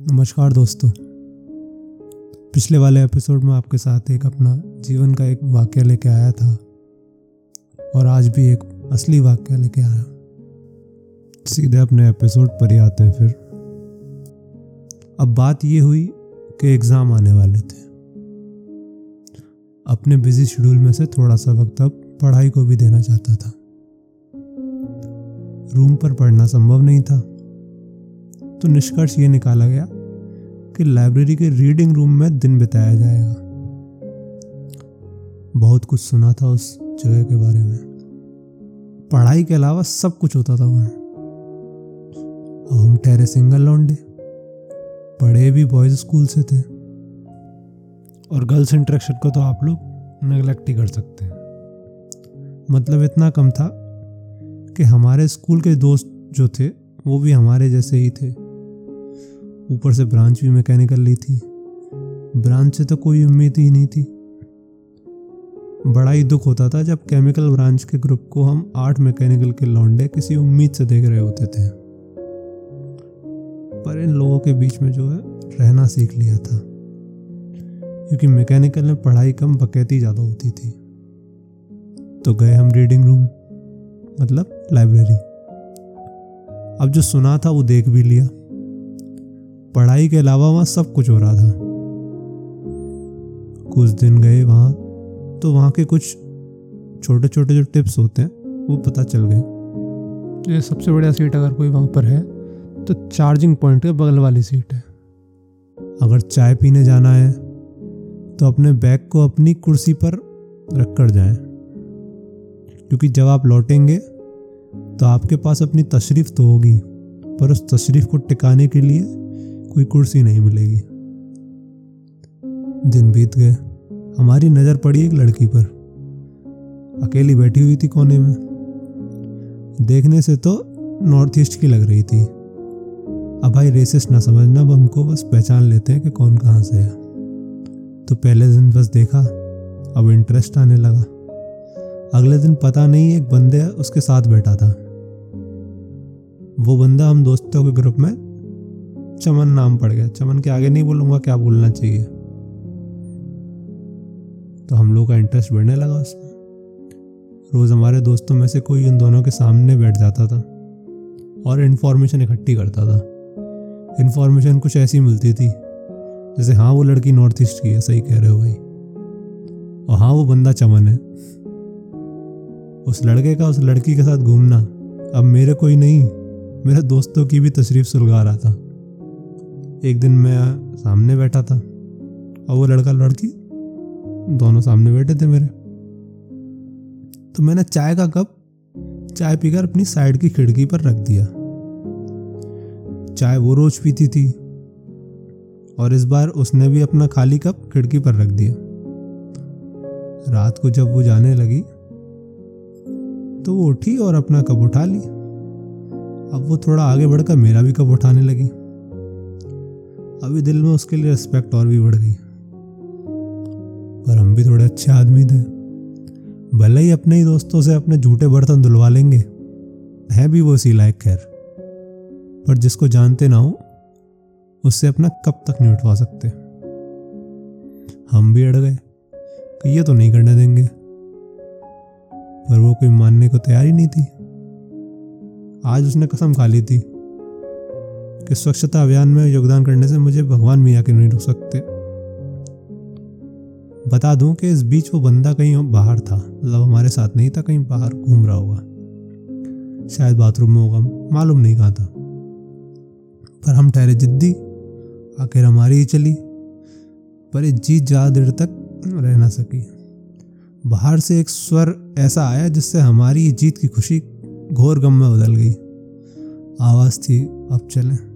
नमस्कार दोस्तों। पिछले वाले एपिसोड में आपके साथ एक अपना जीवन का एक वाक्य लेके आया था और आज भी एक असली वाक्य लेके आया। सीधे अपने एपिसोड पर ही आते हैं फिर। अब बात ये हुई कि एग्ज़ाम आने वाले थे। अपने बिज़ी शेड्यूल में से थोड़ा सा वक्त अब पढ़ाई को भी देना चाहता था। रूम पर पढ़ना संभव नहीं था। तो निष्कर्ष ये निकाला गया कि लाइब्रेरी के रीडिंग रूम में दिन बिताया जाएगा। बहुत कुछ सुना था उस जगह के बारे में। पढ़ाई के अलावा सब कुछ होता था वहाँ। हम ठहरे सिंगल लौंडे पढ़े भी बॉयज़ स्कूल से थे। और गर्ल्स इंटरेक्शन को तो आप लोग नेगलेक्ट ही कर सकते हैं। मतलब इतना कम था कि हमारे स्कूल के दोस्त जो थे, वो भी हमारे जैसे ही थे। ऊपर से ब्रांच भी मैकेनिकल ली थी। ब्रांच से तो कोई उम्मीद ही नहीं थी। बड़ा ही दुख होता था जब केमिकल ब्रांच के ग्रुप को हम आठ मैकेनिकल के लौंडे किसी उम्मीद से देख रहे होते थे। पर इन लोगों के बीच में जो है, रहना सीख लिया था। क्योंकि मैकेनिकल में पढ़ाई कम बकैती ज़्यादा होती थी। तो गए हम रीडिंग रूम मतलब लाइब्रेरी। अब जो सुना था वो देख भी लिया। पढ़ाई के अलावा वहाँ सब कुछ हो रहा था। कुछ दिन गए वहाँ तो वहाँ के कुछ छोटे छोटे जो टिप्स होते हैं वो पता चल गए। ये सबसे बढ़िया सीट अगर कोई वहाँ पर है तो चार्जिंग पॉइंट के बगल वाली सीट है। अगर चाय पीने जाना है तो अपने बैग को अपनी कुर्सी पर रख कर जाएँ। क्योंकि जब आप लौटेंगे तो आपके पास अपनी तशरीफ़ तो होगी पर उस तशरीफ़ को टिकाने के लिए कोई कुर्सी नहीं मिलेगी। दिन बीत गए। हमारी नज़र पड़ी एक लड़की पर। अकेली बैठी हुई थी कोने में। देखने से तो नॉर्थ ईस्ट की लग रही थी। अब भाई रेसिस्ट ना समझना, अब हमको बस पहचान लेते हैं कि कौन कहाँ से है। तो पहले दिन बस देखा, अब इंटरेस्ट आने लगा। अगले दिन पता नहीं एक बंदे उसके साथ बैठा था। वो बंदा हम दोस्तों के ग्रुप में चमन नाम पड़ गया। चमन के आगे नहीं बोलूँगा, क्या बोलना चाहिए? तो हम लोग का इंटरेस्ट बढ़ने लगा उसमें। रोज़ हमारे दोस्तों में से कोई उन दोनों के सामने बैठ जाता था और इन्फॉर्मेशन इकट्ठी करता था। इन्फॉर्मेशन कुछ ऐसी मिलती थी, जैसे हाँ वो लड़की नॉर्थ ईस्ट की है, सही कह रहे हो भाई। और हाँ वो बंदा चमन है। उस लड़के का, उस लड़की के साथ घूमना, अब मेरे कोई नहीं, मेरे दोस्तों की भी तशरीफ़ सुलगा रहा था। एक दिन मैं सामने बैठा था और वो लड़का लड़की दोनों सामने बैठे थे मेरे। तो मैंने चाय का कप चाय पीकर अपनी साइड की खिड़की पर रख दिया। चाय वो रोज पीती थी और इस बार उसने भी अपना खाली कप खिड़की पर रख दिया। रात को जब वो जाने लगी तो वो उठी और अपना कप उठा ली। अब वो थोड़ा आगे बढ़कर मेरा भी कप उठाने लगी। अभी दिल में उसके लिए रिस्पेक्ट और भी बढ़ गई। पर हम भी थोड़े अच्छे आदमी थे। भले ही अपने ही दोस्तों से अपने झूठे बर्तन धुलवा लेंगे। है भी वो सी लायक, खैर। पर जिसको जानते ना हो, उससे अपना कब तक नहीं उठवा सकते। हम भी अड़ गए कि ये तो नहीं करने देंगे। पर वो कोई मानने को तैयार ही नहीं थी। आज उसने कसम खा ली थी। कि स्वच्छता अभियान में योगदान करने से मुझे भगवान मियाँ के नहीं रोक सकते। बता दूँ कि इस बीच वो बंदा कहीं बाहर था। मतलब हमारे साथ नहीं था, कहीं बाहर घूम रहा होगा शायद बाथरूम में होगा, मालूम नहीं कहा था। पर हम ठहरे जिद्दी, आखिर हमारी ही चली। पर ये जीत ज़्यादा देर तक रह ना सकी। बाहर से एक स्वर ऐसा आया जिससे हमारी जीत की खुशी घोर गम में बदल गई। आवाज़ थी, अब चलें।